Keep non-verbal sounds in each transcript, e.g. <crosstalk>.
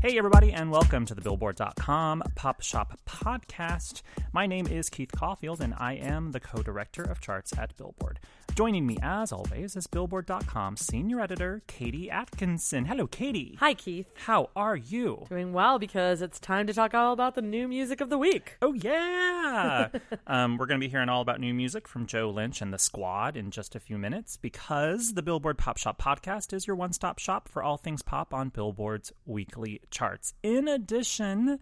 Hey, everybody, and welcome to the Billboard.com Pop Shop Podcast. My name is Keith Caulfield, and I am the co director of charts at Billboard. Joining me, as always, is Billboard.com senior editor Katie Atkinson. Hello, Katie. Hi, Keith. How are you? Doing well because it's time to talk all about the new music of the week. Oh, yeah. <laughs> um, we're going to be hearing all about new music from Joe Lynch and the squad in just a few minutes because the Billboard Pop Shop Podcast is your one stop shop for all things pop on Billboard's weekly charts. In addition,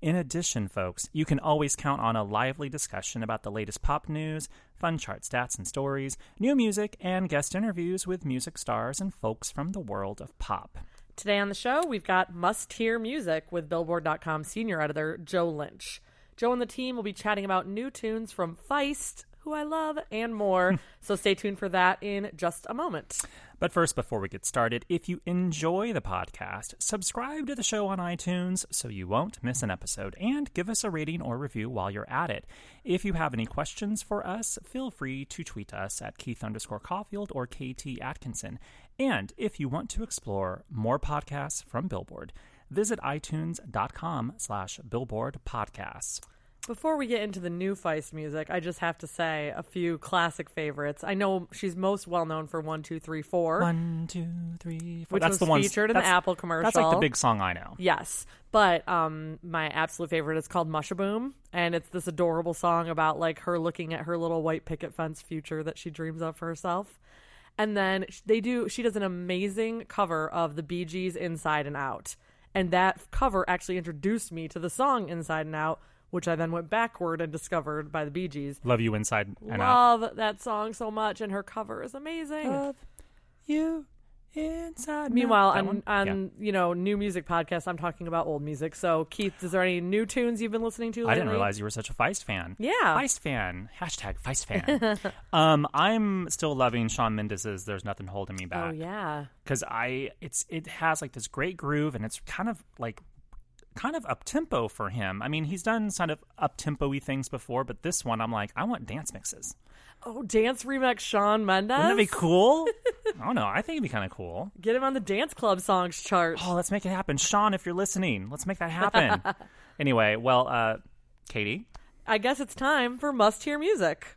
in addition, folks, you can always count on a lively discussion about the latest pop news, fun chart stats and stories, new music, and guest interviews with music stars and folks from the world of pop. Today on the show, we've got Must Hear Music with Billboard.com senior editor Joe Lynch. Joe and the team will be chatting about new tunes from Feist, who I love, and more. <laughs> so stay tuned for that in just a moment. But first, before we get started, if you enjoy the podcast, subscribe to the show on iTunes so you won't miss an episode and give us a rating or review while you're at it. If you have any questions for us, feel free to tweet us at Keith underscore Caulfield or KT Atkinson. And if you want to explore more podcasts from Billboard, visit itunes.com slash billboard podcasts. Before we get into the new Feist music, I just have to say a few classic favorites. I know she's most well known for One, Two, Three, Four. One, two, three, four. which that's was the one featured in the Apple commercial. That's like the big song I know. Yes, but um, my absolute favorite is called Mushaboom, and it's this adorable song about like her looking at her little white picket fence future that she dreams of for herself. And then they do. She does an amazing cover of the Bee Gees' "Inside and Out," and that cover actually introduced me to the song "Inside and Out." Which I then went backward and discovered by the Bee Gees. Love you inside and out. Love that song so much, and her cover is amazing. Love you inside. Meanwhile, on, one? on Yeah. you know new music podcasts, I'm talking about old music. So, Keith, is there any new tunes you've been listening to lately? I didn't realize you were such a Feist fan. Yeah. Feist fan. Hashtag Feist fan. <laughs> um, I'm still loving Shawn Mendes's "There's Nothing Holding Me Back." Oh yeah, because I it's it has like this great groove and it's kind of like kind of up tempo for him. I mean, he's done kind of up tempo-y things before, but this one I'm like, I want dance mixes. oh dance remix Shawn Mendes. Wouldn't that be cool? <laughs> I don't know. I think it'd be kind of cool. Get him on the dance club songs chart. Oh, let's make it happen, Shawn. If you're listening, let's make that happen. <laughs> anyway, well, uh, Katie, I guess it's time for must hear music.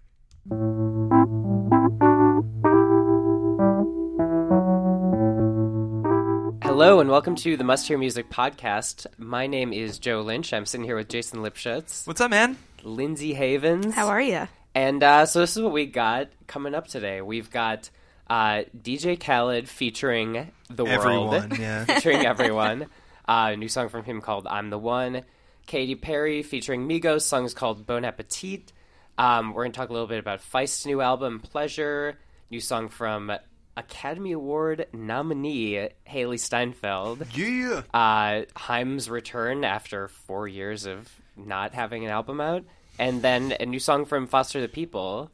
Hello and welcome to the Must Hear Music podcast. My name is Joe Lynch. I'm sitting here with Jason Lipschutz, What's up, man? Lyndsey Havens. How are you? And uh, so this is what we got coming up today. We've got uh, DJ Khaled featuring the Everyone, world, <laughs> yeah. featuring <laughs> everyone. Uh, a new song from him called "I'm the One." Katy Perry featuring Migos. Songs called "Bon Appetit." Um, we're going to talk a little bit about Feist's new album "Pleasure." New song from Academy Award nominee Hailee Steinfeld. Yeah. Uh, Haim's return after four years of not having an album out, and then a new song from Foster the People.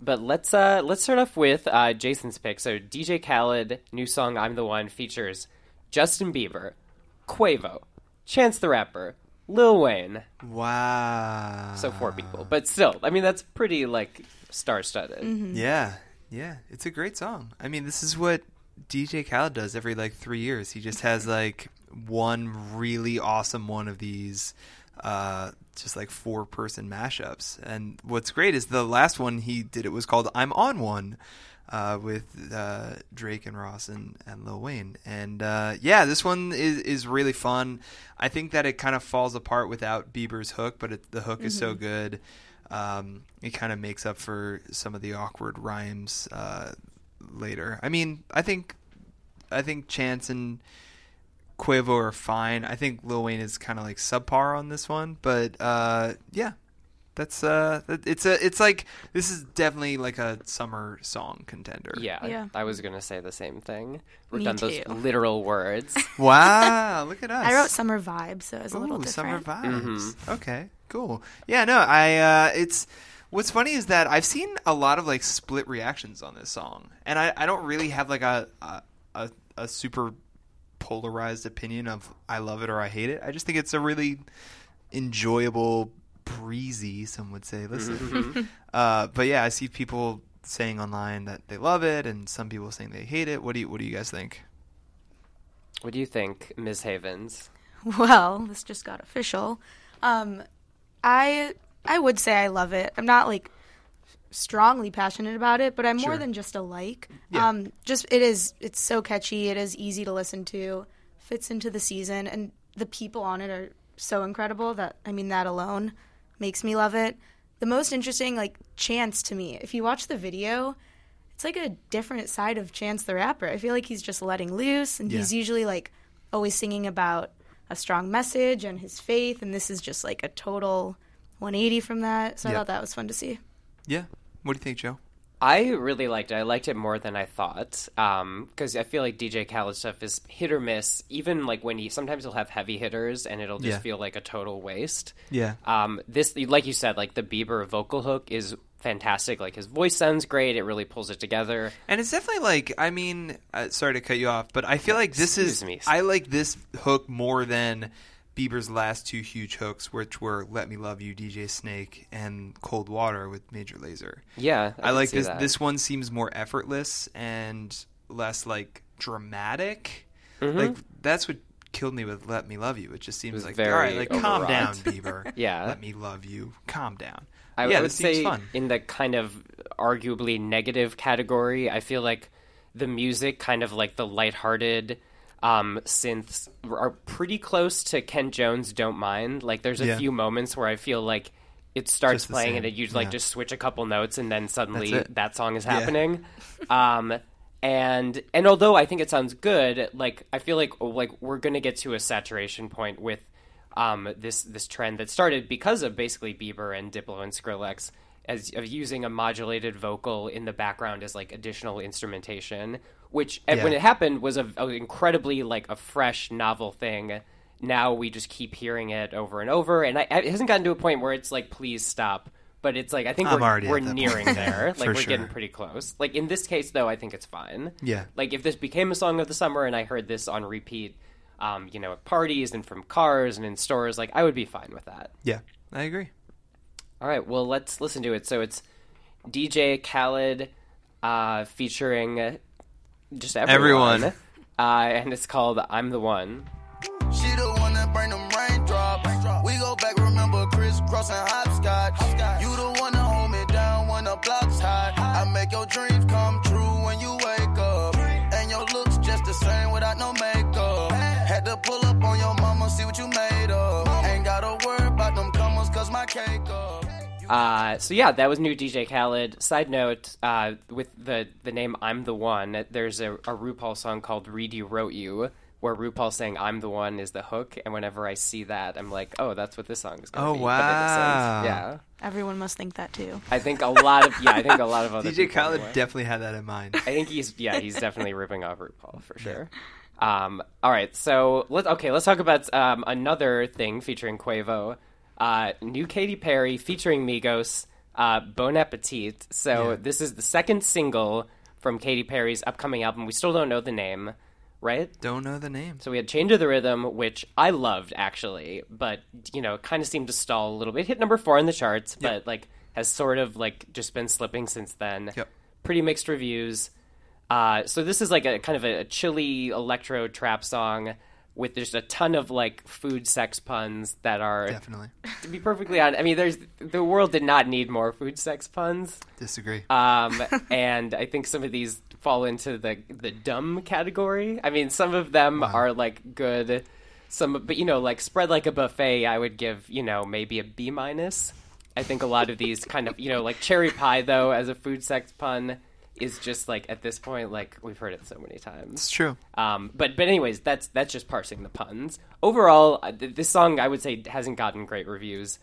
But let's uh, let's start off with uh, Jason's pick. So DJ Khaled, new song "I'm the One" features Justin Bieber, Quavo, Chance the Rapper, Lil Wayne. Wow. So four people, but still, I mean that's pretty like star-studded. Yeah, yeah. It's a great song. I mean, this is what DJ Khaled does every like three years. He just has like one really awesome one of these uh, just like four person mashups. And what's great is the last one he did it was called "I'm on One." Uh, with uh, Drake and Ross and, and Lil Wayne, and uh, yeah, this one is is really fun. I think that it kind of falls apart without Bieber's hook, but it, the hook is so Mhm. good. Um, it kind of makes up for some of the awkward rhymes uh, later. I mean, I think I think Chance and Quavo are fine. I think Lil Wayne is kind of like subpar on this one, but uh, yeah, that's uh, it's a it's like this is definitely like a summer song contender. Yeah, Yeah. I was gonna say the same thing. We've Me done those too. literal words. <laughs> Wow, look at us. I wrote summer vibes, so it was a little Ooh, different. summer vibes. Mm-hmm. Okay, cool. Yeah, no, I uh it's what's funny is that I've seen a lot of like split reactions on this song. And I, I don't really have like a, a a a super polarized opinion of I love it or I hate it. I just think it's a really enjoyable breezy, some would say. Listen. Mhm. uh but yeah, I see people saying online that they love it and some people saying they hate it. What do you what do you guys think? What do you think, Ms. Havens? Well, this just got official. Um, I I would say I love it. I'm not like strongly passionate about it, but I'm more Sure. than just a like. Yeah. Um, just it is. It's so catchy. It is easy to listen to. Fits into the season, and the people on it are so incredible that I mean that alone makes me love it. The most interesting like Chance to me, if you watch the video, it's like a different side of Chance the rapper. I feel like he's just letting loose, and he's usually like always singing about a strong message and his faith, and this is just like a total 180 from that. So I thought that was fun to see. Yeah. What do you think, Joe? I really liked it. I liked it more than I thought because I feel like DJ Khaled stuff is hit or miss. Even like when he sometimes he'll have heavy hitters and it'll just Yeah. feel like a total waste. Yeah. Um, this, like you said, like the Bieber vocal hook is fantastic. Like his voice sounds great. It really pulls it together. And it's definitely like I mean, uh, sorry to cut you off, but I feel like this is me. I like this hook more than Bieber's last two huge hooks, which were "Let Me Love You," DJ Snake, and "Cold Water" with Major Lazer. Yeah, I I, like this. that. This one seems more effortless and less like dramatic. Mhm. Like that's what killed me with "Let Me Love You." It just seems was like very all right, like calm down, <laughs> Bieber. Yeah. let me love you. Calm down. I, yeah, would say fun. in the kind of arguably negative category, I feel like the music, kind of like the lighthearted um, synths, are pretty close to Kent Jones' "Don't Mind." Like, there's a Yeah. few moments where I feel like it starts playing same, and it you like yeah. just switch a couple notes and then suddenly that song is Yeah. happening. um, and and although I think it sounds good, like I feel like like we're gonna get to a saturation point with um, this this trend that started because of basically Bieber and Diplo and Skrillex as of using a modulated vocal in the background as like additional instrumentation, which and when it happened was a, a incredibly like a fresh novel thing. Now we just keep hearing it over and over, and I, it hasn't gotten to a point where it's like, please stop. But it's like I think I'm we're, we're nearing point. there. <laughs> Like we're getting pretty close. Like in this case, though, I think it's fine. Yeah. Like if this became a song of the summer and I heard this on repeat, um, you know, at parties and from cars and in stores, like I would be fine with that. Yeah, I agree. All right, well, let's listen to it. So it's DJ Khaled uh, featuring just everyone, Everyone. <laughs> Uh, and it's called "I'm the One." She the one that bring them raindrops. We go back, remember crisscross and hopscotch. You the one that hold me down when the block's hot. I make your dreams come true when you wake up. And your looks just the same without no makeup. Had to pull up on your mama, see what you made of. Ain't gotta worry about them comers, cause my cake up. Uh, so yeah, that was new DJ Khaled. Side note, uh, with the the name "I'm the One," there's a, a RuPaul song called "Read You Wrote You," where RuPaul saying "I'm the One" is the hook, and whenever I see that, I'm like, oh, that's what this song is going to Oh, be. But wow. Yeah, Everyone must think that too. I think a lot of yeah, I think a lot of <laughs> other DJ people Khaled anyway. definitely had that in mind. I think he's yeah, he's definitely ripping off RuPaul for sure. Um, all right, so let's okay, let's talk about um, another thing featuring Quavo. Uh, new Katy Perry featuring Migos, uh, Bon Appetit. So Yeah. this is the second single from Katy Perry's upcoming album. We still don't know the name, right? Don't know the name. So we had Chained to the Rhythm, which I loved actually, but you know, kind of seemed to stall a little bit. Hit number four in the charts, but like has sort of like just been slipping since then. Yep. Pretty mixed reviews. Uh, so this is like a kind of a, chilly electro trap song with just a ton of like food sex puns that are Definitely. to be perfectly honest. I mean, there's the world did not need more food sex puns. Disagree. Um, <laughs> and I think some of these fall into the the dumb category. I mean, some of them are like good. Some, but you know, like spread like a buffet. I would give you know maybe a B minus. I think a lot of these kind of you know like cherry pie though as a food sex pun is just like at this point like we've heard it so many times. It's true. Um, but but anyways, that's that's just parsing the puns. Overall, uh, this song I would say hasn't gotten great reviews.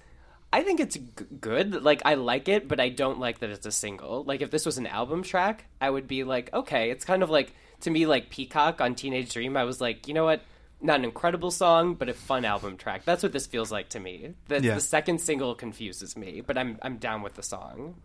I think it's g- good. Like I like it, but I don't like that it's a single. Like if this was an album track, I would be like, okay, it's kind of like to me like Peacock on Teenage Dream. I was like, you know what? Not an incredible song, but a fun album track. That's what this feels like to me. The, Yeah. the second single confuses me, but I'm I'm down with the song.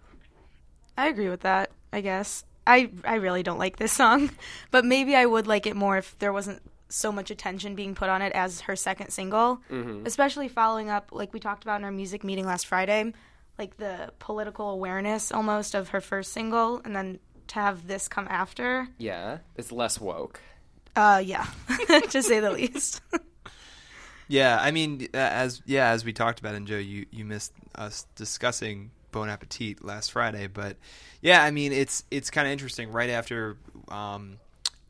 I agree with that. I guess I I really don't like this song, <laughs> but maybe I would like it more if there wasn't so much attention being put on it as her second single, Mhm. especially following up like we talked about in our music meeting last Friday, like the political awareness almost of her first single, and then to have this come after. Yeah, it's less woke. Uh, yeah, <laughs> to say the least. <laughs> Yeah, I mean, uh, as yeah, as we talked about, and Joe, you you missed us discussing Bon Appetit last Friday, but yeah, I mean, it's it's kind of interesting. Right after um,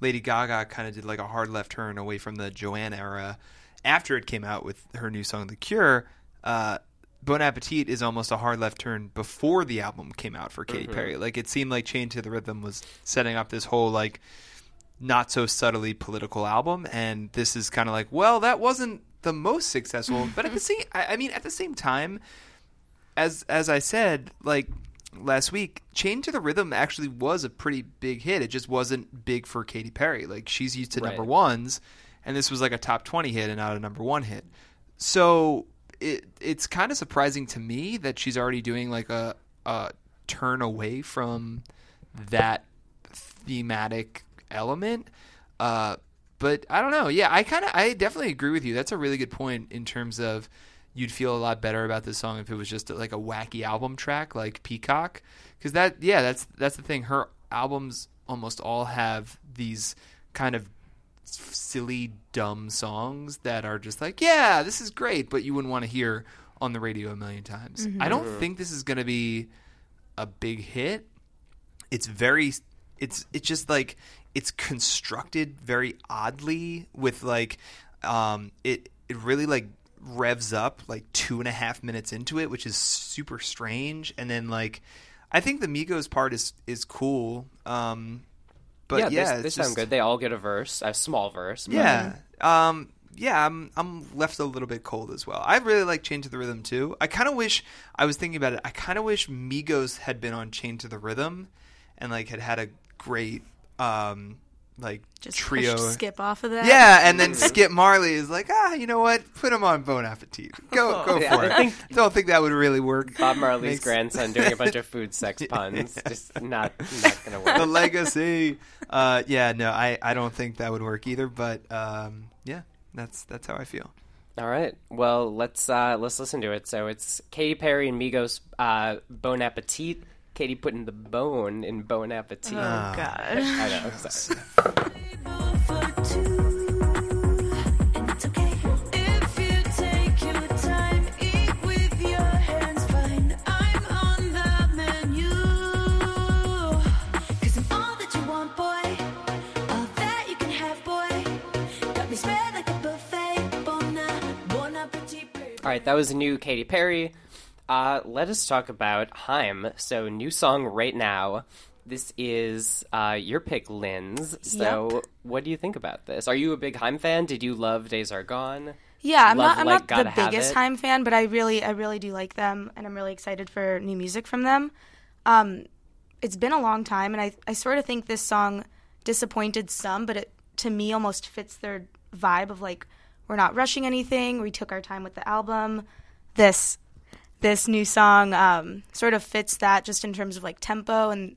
Lady Gaga kind of did like a hard left turn away from the Joanne era, after it came out with her new song The Cure, uh, Bon Appetit is almost a hard left turn before the album came out for Katy Mhm. Perry. Like it seemed like Chained to the Rhythm was setting up this whole like not so subtly political album, and this is kind of like, well, that wasn't the most successful, but at the <laughs> same, I, I mean, at the same time, as as I said, like last week, Chained to the Rhythm actually was a pretty big hit. It just wasn't big for Katy Perry. Like she's used to number ones, and this was like a top twenty hit and not a number one hit. So it it's kind of surprising to me that she's already doing like a a turn away from that thematic element. Uh, but I don't know. Yeah, I kind of, I definitely agree with you. That's a really good point in terms of you'd feel a lot better about this song if it was just like a wacky album track like Peacock, because that, yeah, that's that's the thing. Her albums almost all have these kind of silly, dumb songs that are just like, yeah, this is great, but you wouldn't want to hear on the radio a million times. I don't think this is going to be a big hit. It's very it's it's just like it's constructed very oddly with like um it it really like revs up like two and a half minutes into it, which is super strange. And then like I think the Migos part is is cool. Um but yeah, yeah, they, they sound just- good. They all get a verse, a small verse. but- yeah. Um yeah, I'm I'm left a little bit cold as well. I really like Chained to the Rhythm too. I kind of wish I was thinking about it. I kind of wish Migos had been on Chained to the Rhythm and like had had a great um like Just trio pushed Skip off of that. Yeah, and then <laughs> Skip Marley is like, "Ah, you know what? Put him on Bon Appetit. Go <laughs> go Yeah, for I it." think- Don't think that would really work. Bob Marley's Makes- grandson doing a bunch of <laughs> food sex puns. Just not not gonna work. the legacy. Uh, yeah, no, I, I don't think that would work either. But um, yeah, that's that's how I feel. All right. Well, let's uh, let's listen to it. So it's Katy Perry and Migos, uh, Bon Appetit. Katy putting the bone in Bon Appetit. Oh, oh gosh. I know. Sorry. <laughs> All right, that was a new Katy Perry. Uh, let us talk about Haim. So, new song right now. This is uh, your pick, Lynn's. So, Yep. what do you think about this? Are you a big Haim fan? Did you love Days Are Gone? Yeah, I'm Love not. I'm Like not the biggest Haim fan, but I really, I really do like them, and I'm really excited for new music from them. Um, it's been a long time, and I, I sort of think this song disappointed some, but it to me almost fits their vibe of like we're not rushing anything. We took our time with the album. This, this new song um, sort of fits that just in terms of like tempo and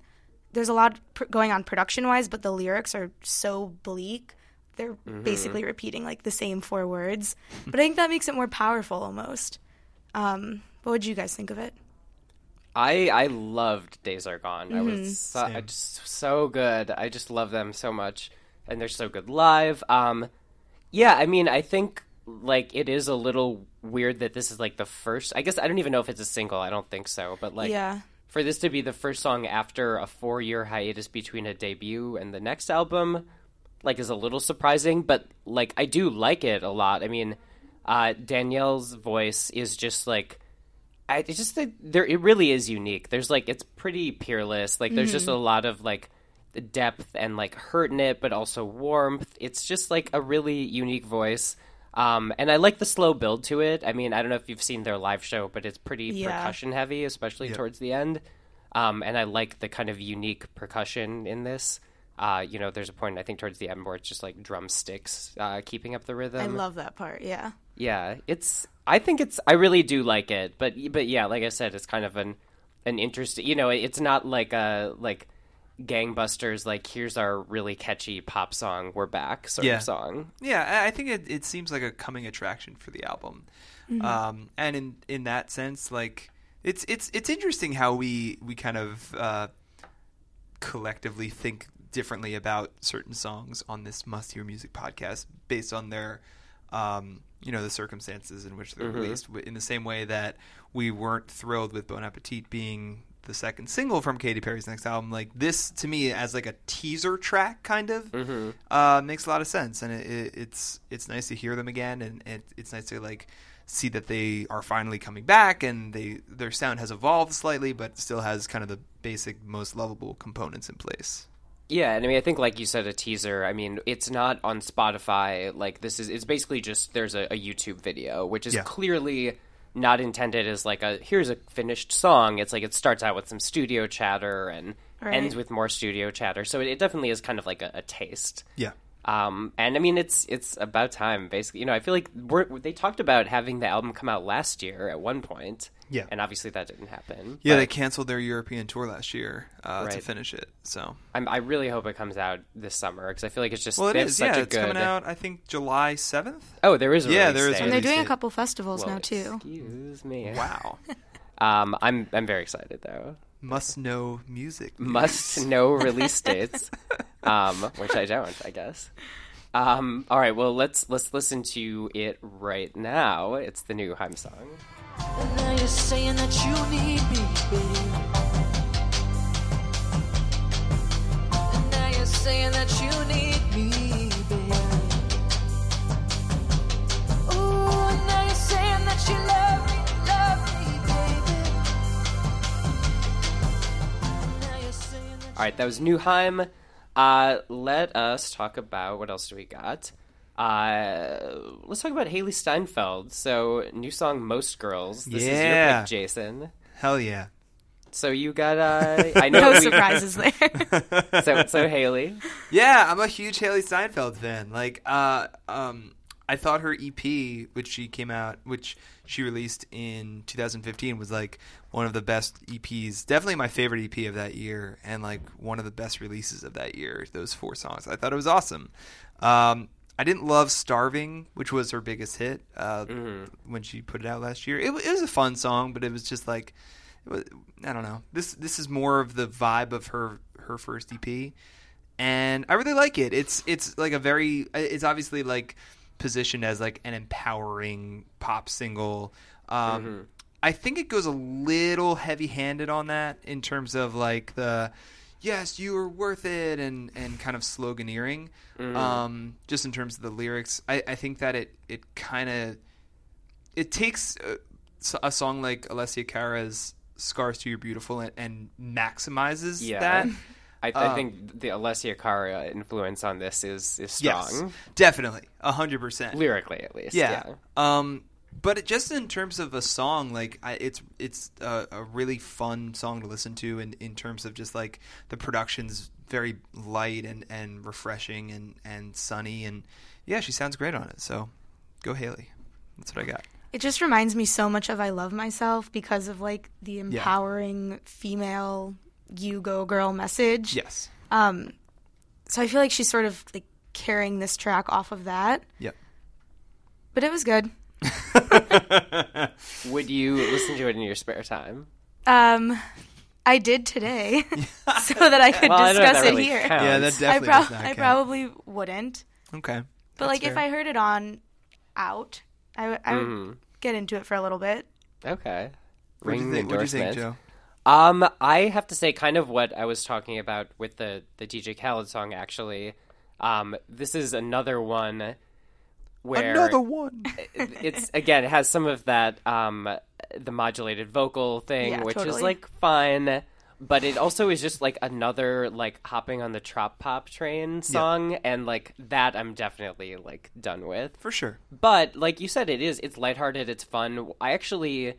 there's a lot pr- going on production wise, but the lyrics are so bleak. They're Mhm. basically repeating like the same four words, but I think that makes it more powerful almost. Um, what would you guys think of it? I I loved Days Are Gone. I Mhm. was so, I just so good. I just love them so much, and they're so good live. Um, Yeah, I mean, I think like it is a little weird that this is like the first. I guess I don't even know if it's a single. I don't think so, but like Yeah. for this to be the first song after a four-year hiatus between a debut and the next album, like is a little surprising. But like I do like it a lot. I mean, uh, Danielle's voice is just like. I it's just think there it really is unique. There's like it's pretty peerless. Like there's just Mhm. a lot of like depth and like hurt in it, but also warmth. It's just like a really unique voice. Um, and I like the slow build to it. I mean, I don't know if you've seen their live show, but it's pretty Yeah. percussion heavy, especially towards the end. Um, and I like the kind of unique percussion in this. Uh, you know, there's a point I think towards the end where it's just like drumsticks uh, keeping up the rhythm. I love that part. Yeah. Yeah, it's. I think it's. I really do like it, but but yeah, like I said, it's kind of an an interesting. You know, it's not like a like gangbusters. Like here's our really catchy pop song. We're back sort yeah. of song. Yeah, I- I think it, it seems like a coming attraction for the album, Mhm. um, and in in that sense, like it's it's it's interesting how we we kind of uh, collectively think differently about certain songs on this must hear music podcast based on their um, you know the circumstances in which they're Mhm. released in the same way that we weren't thrilled with Bon Appetit being the second single from Katy Perry's next album like this to me as like a teaser track kind of Mhm. uh, makes a lot of sense and it, it, it's it's nice to hear them again and it, it's nice to like see that they are finally coming back and they their sound has evolved slightly but still has kind of the basic most lovable components in place Yeah, and I mean, I think like you said, a teaser. I mean, it's not on Spotify. Like this is. It's basically just there's a, a YouTube video, which is Yeah. clearly not intended as like a here's a finished song. It's like it starts out with some studio chatter and Right. ends with more studio chatter. So it, it definitely is kind of like a, a taste. Yeah. Um, and I mean, it's it's about time, basically. You know, I feel like we're, they talked about having the album come out last year at one point. Yeah. and obviously that didn't happen. yeah they canceled their european tour last year uh, to finish it so I'm, I really hope it comes out this summer because I feel like it's just well it they have is such yeah a it's good. coming out i think july 7th Oh, there is a yeah there is And they're release doing a couple festivals Well, now too. Excuse me. wow <laughs> Um, I'm I'm very excited though. Must know music Must know release dates, <laughs> um, which I don't, I guess. Um, all right, well let's let's listen to it right now. It's the new Haim song. And now you're saying that you need me, babe. And now you're saying that you need me, babe. Ooh, and now you're saying that you love All right, that was new Haim. Uh, let us talk about what else do we got. Uh, let's talk about Hailee Steinfeld. So, new song "Most Girls." This is your Yeah. pick, Jason. hell yeah So you got uh, <laughs> I know No we- surprises there. <laughs> so so Hailee. Yeah, I'm a huge Hailee Steinfeld fan. Like, uh, um, I thought her EP, which she came out, which she released in 2015, was like one of the best EPs. Definitely my favorite EP of that year, and like one of the best releases of that year. Those four songs, I thought it was awesome. Um, I didn't love "Starving," which was her biggest hit uh, when she put it out last year. It, it was a fun song, but it was just like it was, I don't know. This this is more of the vibe of her her first EP, and I really like it. It's it's like a very it's obviously like positioned as like an empowering pop single. Um, I think it goes a little heavy handed on that in terms of like the yes you are worth it and and kind of sloganeering. Mhm. Um, just in terms of the lyrics, I, I think that it it kind of it takes a, a song like Alessia Cara's "Scars to Your Beautiful" and, and maximizes Yeah. that. <laughs> I, I Um, think the Alessia Cara influence on this is is strong. Yes, definitely, a hundred percent. Lyrically, at least. Yeah. Yeah. Um, but it, just in terms of a song, like I, it's it's a, a really fun song to listen to, in in terms of just like the production's very light and, and refreshing and and sunny, and yeah, she sounds great on it. So, go Hailee. That's what I got. It just reminds me so much of I Love Myself because of like the empowering female you go girl message. Yes. Um so I feel like she's sort of like carrying this track off of that. Yep. But it was good. <laughs> Would you listen to it in your spare time? Um I did today <laughs> so that I could Well, I don't know if discuss that it really here. counts. Yeah, that I, definitely prob- does not I probably wouldn't. Okay. But like if. I heard it on out, I, w- I would Mhm. get into it for a little bit. Okay. What'd you Ring think- what'd you think, endorsement. Um, I have to say, kind of what I was talking about with the the DJ Khaled song. Actually, um, this is another one where Another one. <laughs> it's again it has some of that um the modulated vocal thing, Yeah, which is like fun. But it also is just like another like hopping on the trop pop train song, and like that I'm definitely like done with for sure. But like you said, it is it's lighthearted, it's fun. I actually,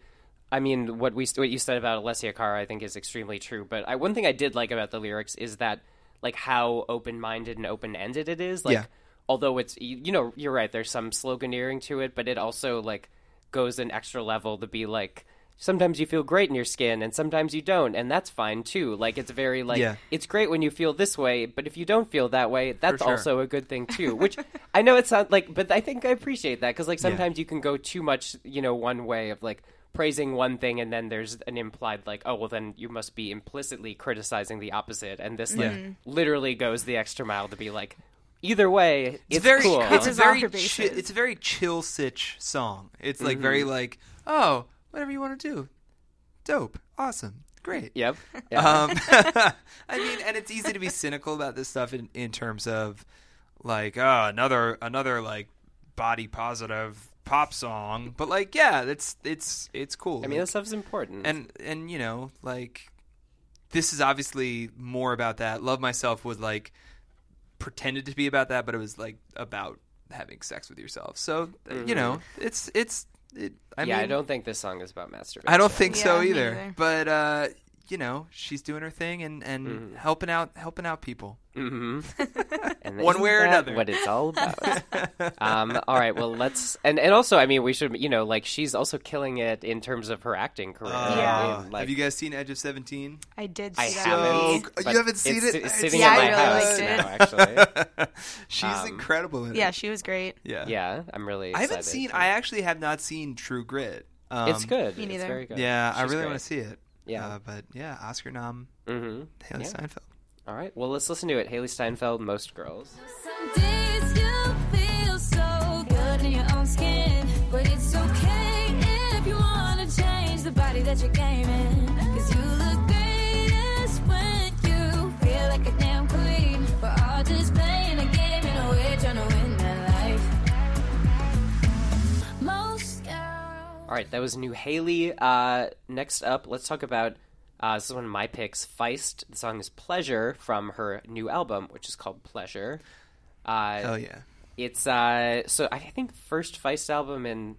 I mean, what we what you said about Alessia Cara, I think is extremely true. But I, one thing I did like about the lyrics is that like how open minded and open ended it is. Like, Yeah. although it's you, you know you're right, there's some sloganeering to it, but it also like goes an extra level to be like. Sometimes you feel great in your skin, and sometimes you don't, and that's fine too. Like it's very like Yeah. it's great when you feel this way, but if you don't feel that way, that's sure. also a good thing too. Which I know it sounds like, but I think I appreciate that because like sometimes you can go too much, you know, one way of like praising one thing, and then there's an implied like, oh well, then you must be implicitly criticizing the opposite, and this like Yeah. literally goes the extra mile to be like, either way, it's, very cool. it's Covers very chi- it's a very chill sitch song. It's like very like, oh, whatever you want to do. Dope. Awesome. Great. Yep. Yeah. <laughs> Um, <laughs> I mean, and it's easy to be cynical about this stuff in, in terms of like, oh, another another like body positive pop song, but like, yeah, it's it's it's cool. I mean, that stuff's important. and and you know, like, this is obviously more about that. Love myself was like pretended to be about that, but it was like about having sex with yourself. So uh, you know, it's it's. It, I Mm-hmm. yeah, mean, I don't think this song is about masturbation. I don't think so Yeah, me either. neither. But uh, you know, she's doing her thing and and Mm-hmm. helping out helping out people. hmm <laughs> and One way or that another. What it's all about. <laughs> um, all right. Well, let's and and also, I mean, we should you know like she's also killing it in terms of her acting career. Yeah. I mean, like, Have you guys seen Edge of Seventeen? I did I see that. haven't. So- you haven't seen it's, it? It's It's sitting Yeah, in I really house liked it. now, actually. <laughs> She's Um, incredible in it. Yeah, she was great. yeah, yeah, I'm really. I haven't seen. to- I actually have not seen True Grit. Um, It's good. Me It's neither. very good. Yeah, I really great. want to see it. Yeah. uh, but yeah, Oscar nom Mm-hmm. Hailee Yeah. Steinfeld. All right. Well, let's listen to it. Hailee Steinfeld, Most Girls. Some days you feel so All right, that was new Hailee. Uh, next up, let's talk about. Uh, this is one of my picks. Feist. The song is "Pleasure" from her new album, which is called "Pleasure." Uh, Hell yeah. It's uh, so I think first Feist album in.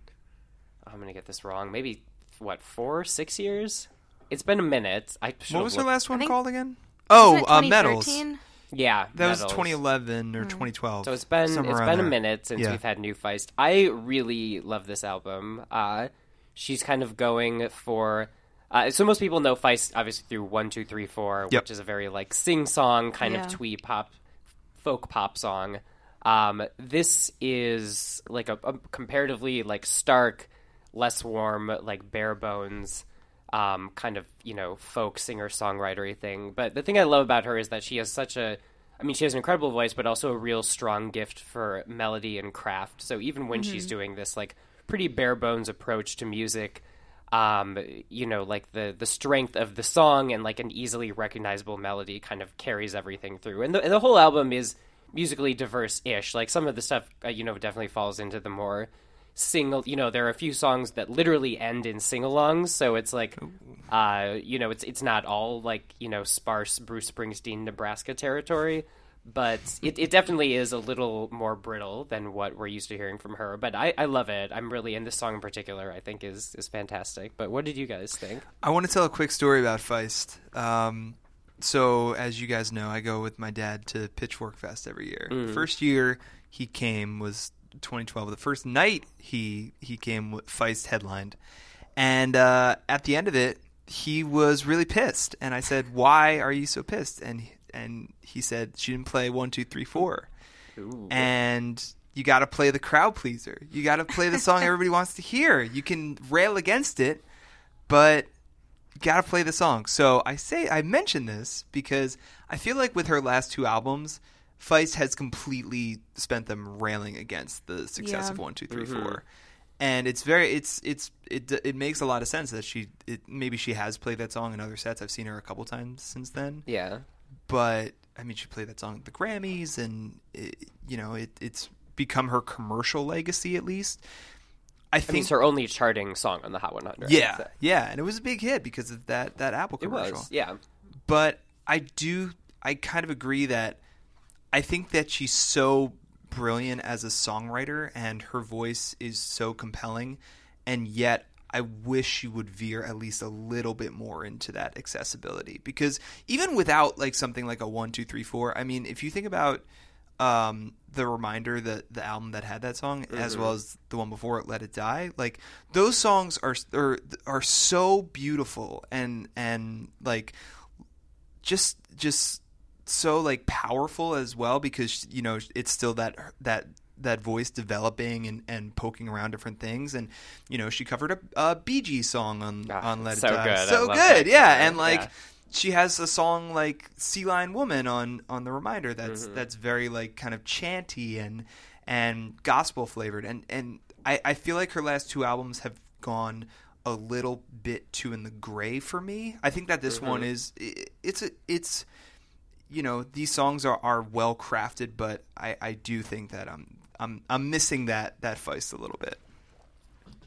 I'm gonna get this wrong. Maybe what four, six years? It's been a minute. I What was her last one think- called again? Oh, it uh, Metals. 2013? Yeah, That was 2011 or 2012. So it's been somewhere it's around been a minute since Yeah. we've had new Feist. I really love this album. Uh, she's kind of going for. Uh, so most people know Feist obviously through one, two, three, four, Yep. which is a very like sing song kind Yeah. of twee pop, folk pop song. Um, this is like a, a comparatively like stark, less warm, like bare bones, um, kind of you know folk singer songwritery thing. But the thing I love about her is that she has such a I mean, she has an incredible voice, but also a real strong gift for melody and craft. So even when she's doing this like pretty bare bones approach to music, um, you know, like the the strength of the song and like an easily recognizable melody kind of carries everything through. And the, and the whole album is musically diverse-ish. Like some of the stuff, uh, you know, definitely falls into the more single. You know, there are a few songs that literally end in sing-alongs, so it's like, uh, you know, it's it's not all like you know sparse Bruce Springsteen Nebraska territory. But it, it definitely is a little more brittle than what we're used to hearing from her. But I, I love it. I'm really, in this song in particular, I think is is fantastic. But what did you guys think? I want to tell a quick story about Feist. Um, so, as you guys know, I go with my dad to Pitchfork Fest every year. Mm. The first year he came was 2012. The first night he he came, with Feist headlined, and uh, at the end of it, he was really pissed. And I said, "Why are you so pissed?" And and he said, "She didn't play one, two, three, four, and." You got to play the crowd pleaser. You got to play the song everybody wants to hear. You can rail against it, but gotta play the song. So I say I mention this because I feel like with her last two albums, Feist has completely spent them railing against the success Yeah. of one, two, three, four, Mhm. and it's very it's it's it it makes a lot of sense that she it, maybe she has played that song in other sets. I've seen her a couple times since then. Yeah. But I mean, she played that song at the Grammys, and it, you know, it, it's become her commercial legacy at least. I I think mean, it's her only charting song on the Hot 100. yeah, so- yeah, and it was a big hit because of that that Apple It commercial. was, yeah. But I do, I kind of agree that I think that she's so brilliant as a songwriter, and her voice is so compelling, and yet. I wish you would veer at least a little bit more into that accessibility because even without like something like a one two three four, I mean, if you think about um, the reminder that the album that had that song, as Mhm. well as the one before it, "Let It Die," like those songs are are are so beautiful and and like just just so like powerful as well because you know it's still that that that voice developing and, and poking around different things and you know she covered a, a Bee Gees song on on Let It Ah, so Die good. So good yeah cover. and like Yeah. she has a song like Sea Lion Woman on on the reminder that's Mhm. that's very like kind of chanty and and gospel flavored and and I, I feel like her last two albums have gone a little bit too in the gray for me. I think that this one Mhm. is i- it's a, it's you know these songs are, are well crafted, but I, I do think that I'm I'm I'm missing that that Feist a little bit.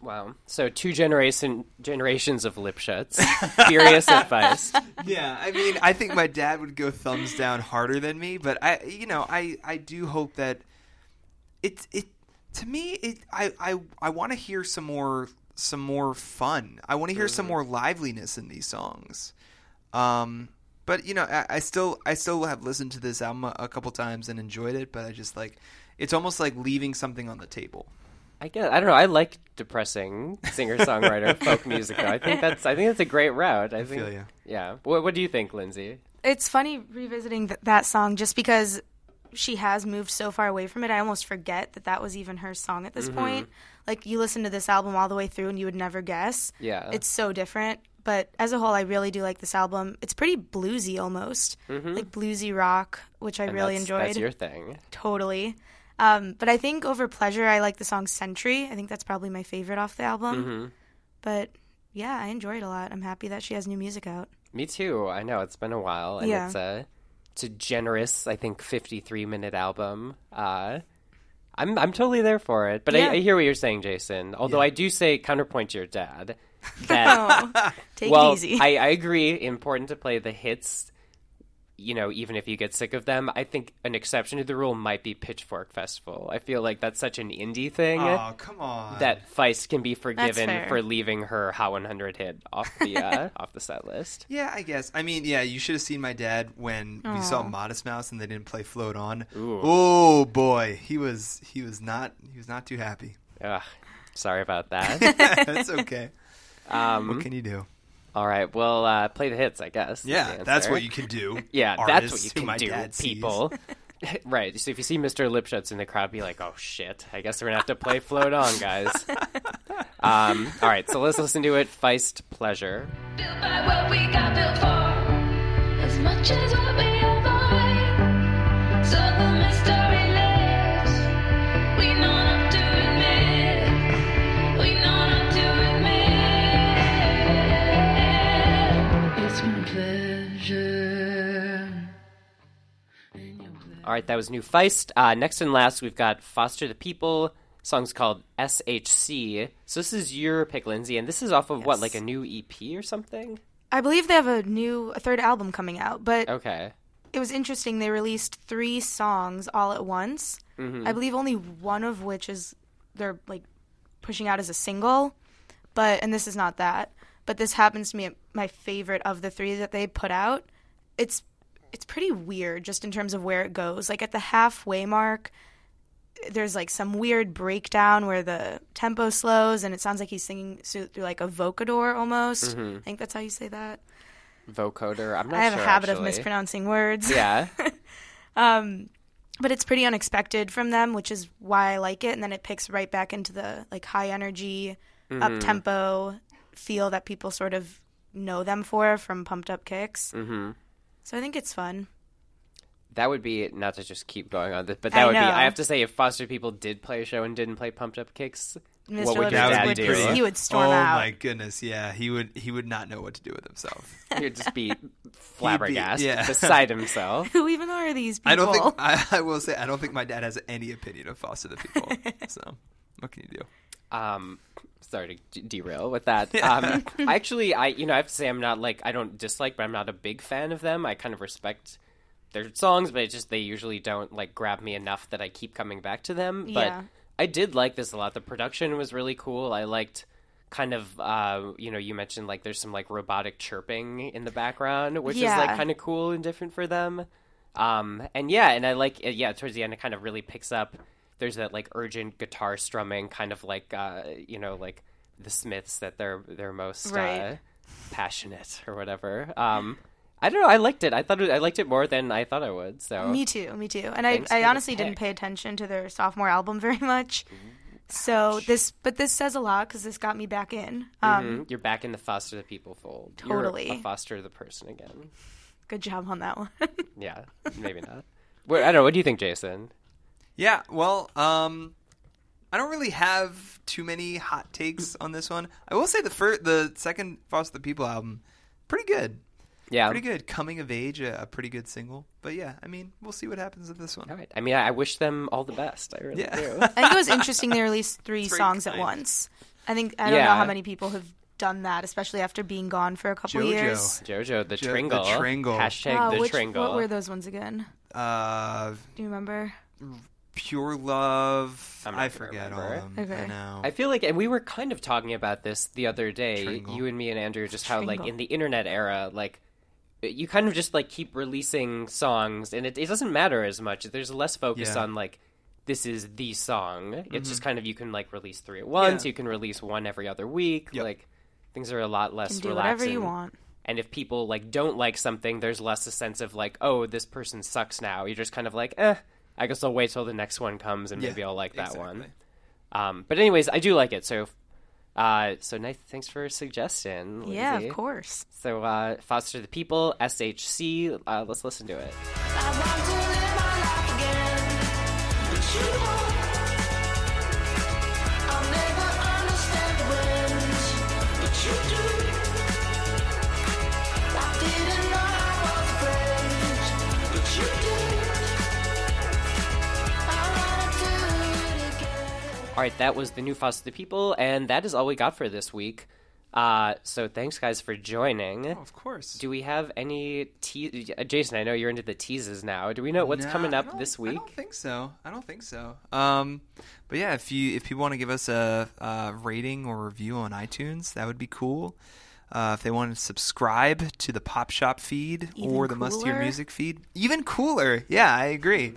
Wow. So two generation generations of Lipschutz. <laughs> Furious at Feist. Yeah, I mean, I think my dad would go thumbs down harder than me, but I, you know, I, I do hope that it, it, to me, it, I, I, I want to hear some more, some more fun. I want to hear some more liveliness in these songs. Um, but you know, I, I still, I still have listened to this album a, a couple times and enjoyed it, but I just like, it's almost like leaving something on the table. I guess I don't know. I like depressing singer songwriter <laughs> folk music. Though. I think that's I think that's a great route. I, think. feel ya. Yeah. What What do you think, Lyndsey? It's funny revisiting th- that song just because she has moved so far away from it. I almost forget that that was even her song at this Mhm. point. Like you listen to this album all the way through and you would never guess. Yeah. It's so different. But as a whole, I really do like this album. It's pretty bluesy almost, Mhm. like bluesy rock, which I And really that's- enjoyed. That's your thing. Totally. Um, but I think over Pleasure, I like the song Century. I think that's probably my favorite off the album. Mhm. But yeah, I enjoy it a lot. I'm happy that she has new music out. Me too. I know it's been a while, and Yeah. it's a it's a generous, I think, fifty three minute album. Uh, I'm I'm totally there for it. But Yeah. I, I hear what you're saying, Jason. Although I do say counterpoint to your dad. <laughs> That Oh, take it well, easy. I, I agree. Important to play the hits. You know, even if you get sick of them, I think an exception to the rule might be Pitchfork Festival. I feel like that's such an indie thing. Oh, come on. That Feist can be forgiven for leaving her Hot 100 hit off the uh, <laughs> off the set list. Yeah, I guess. I mean, yeah, you should have seen my dad when we saw Modest Mouse and they didn't play Float On. Ooh. Oh boy, he was he was not he was not too happy. Ugh, sorry about that. <laughs> That's okay. Um, what can you do? All right, well, uh, play the hits, I guess. Yeah, the that's what you can do. <laughs> Yeah, that's what you can do, dad people. <laughs> <laughs> right. So if you see Mr. Lipschutz in the crowd, be like, "Oh shit! I guess we're gonna have to play "Float On," guys." um, all right, so let's listen to it. Feist pleasure. by what we got built for, as All right, that was new Feist. Uh, next and last, we've got Foster the People. Song's called SHC. So this is your pick, Lyndsey, and this is off of what, like a new EP or something? I believe they have a new, a third album coming out, but Okay. it was interesting. They released three songs all at once. Mhm. I believe only one of which is they're like pushing out as a single, but and this is not that. But this happens to be my favorite of the three that they put out. It's it's pretty weird just in terms of where it goes. Like at the halfway mark, there's like some weird breakdown where the tempo slows and it sounds like he's singing through like a vocador almost. Mhm. I think that's how you say that. Vocoder. I'm not I have sure, a habit of mispronouncing words. Yeah. <laughs> um, but it's pretty unexpected from them, which is why I like it. And then it picks right back into the like high energy, Mhm. up tempo feel that people sort of know them for from pumped up kicks. hmm So I think it's fun. That would be not to just keep going on this, but I that would be. know. I have to say, if Foster People did play a show and didn't play Pumped Up Kicks, Mr. what would your Lipstick dad would do? be- he would storm oh out. my goodness, yeah, he would he would not know what to do with himself. <laughs> He'd just be <laughs> flabbergasted, yeah. <laughs> beside himself. Who even are these people? I don't think I, I will say I don't think my dad has any opinion of Foster the People. so what can you do? Um, sorry to d- derail with that. <laughs> Um, I actually, I you know, I have to say, I'm not like I don't dislike, but I'm not a big fan of them. I kind of respect their songs, but it just they usually don't like grab me enough that I keep coming back to them. But Yeah. I did like this a lot. The production was really cool. I liked kind of uh you know you mentioned like there's some like robotic chirping in the background which is like kind of cool and different for them um and yeah and i like yeah towards the end it kind of really picks up there's that like urgent guitar strumming kind of like uh you know like the smiths that they're they're most uh passionate or whatever um i don't know i liked it i thought it, i liked it more than i thought i would so Me too, me too. And I, Thanks I the honestly didn't pay attention to their sophomore album <laughs> very much. So this, but this says a lot because this got me back in. Um, Mhm. you're back in the foster the people fold Totally. you're a foster the person again Good job on that one. <laughs> yeah maybe not what, i don't know what do you think jason Yeah, well, um, I don't really have too many hot takes on this one. I will say the first, the second Foster the People album, pretty good. Yeah. pretty good. Coming of age, a, a pretty good single. But yeah, I mean, we'll see what happens with this one. All right. I mean, I I wish them all the best. I really Yeah. do. <laughs> I think it was interesting they released three It's very songs at once. I think I don't know how many people have done that, especially after being gone for a couple Jojo. years. Jojo, the Jo- the Tringle. Tringle. Hashtag Wow, the which, Tringle. What were those ones again? Uh, Do you remember? Pure Love. I'm not forget all of them. Okay. I know. I feel like, and we were kind of talking about this the other day, Tringle. you and me and Andrew, just how, like, in the internet era, like, you kind of just, like, keep releasing songs, and it, it doesn't matter as much. There's less focus Yeah. Mm-hmm. on, like, this is the song. It's just kind of, you can, like, release three at once, Yeah. you can release one every other week. Yep. Like, things are a lot less Can do relaxing. whatever you want. And if people like don't like something, there's less a sense of like, oh, this person sucks now. You're just kind of like, eh, I guess I'll wait till the next one comes and Yeah, maybe I'll like that one. Um, but anyways, I do like it. So, uh, so nice. Thanks for suggesting. Yeah, of course. So, uh, Foster the People, SHC. Uh, let's listen to it. All right, that was the new Foster the People, and that is all we got for this week. Uh, so thanks, guys, for joining. Oh, of course. Do we have any te- uh, Jason? I know you're into the teases now. Do we know what's Nah, coming up don't- this I week? don't think so. I don't think so. Um, but yeah, if you if people want to give us a, a rating or review on iTunes, that would be cool. Uh, if they want to subscribe to the Pop Shop feed Even or the Must Hear? Music feed, even cooler. Yeah, I agree.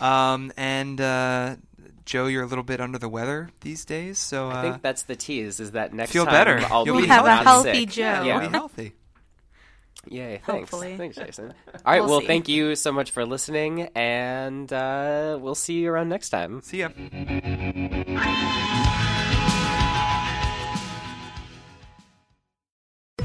Um, and uh, Joe, you're a little bit under the weather these days, so uh, I think that's the tease. Is that next feel time better. I'll You'll be be We'll have a healthy sick. Joe. yeah, Yeah. be healthy. <laughs> Yay! Thanks. Hopefully. Thanks, Jason. <laughs> All right. We'll well, thank you so much for listening, and uh, we'll see you around next time. See ya.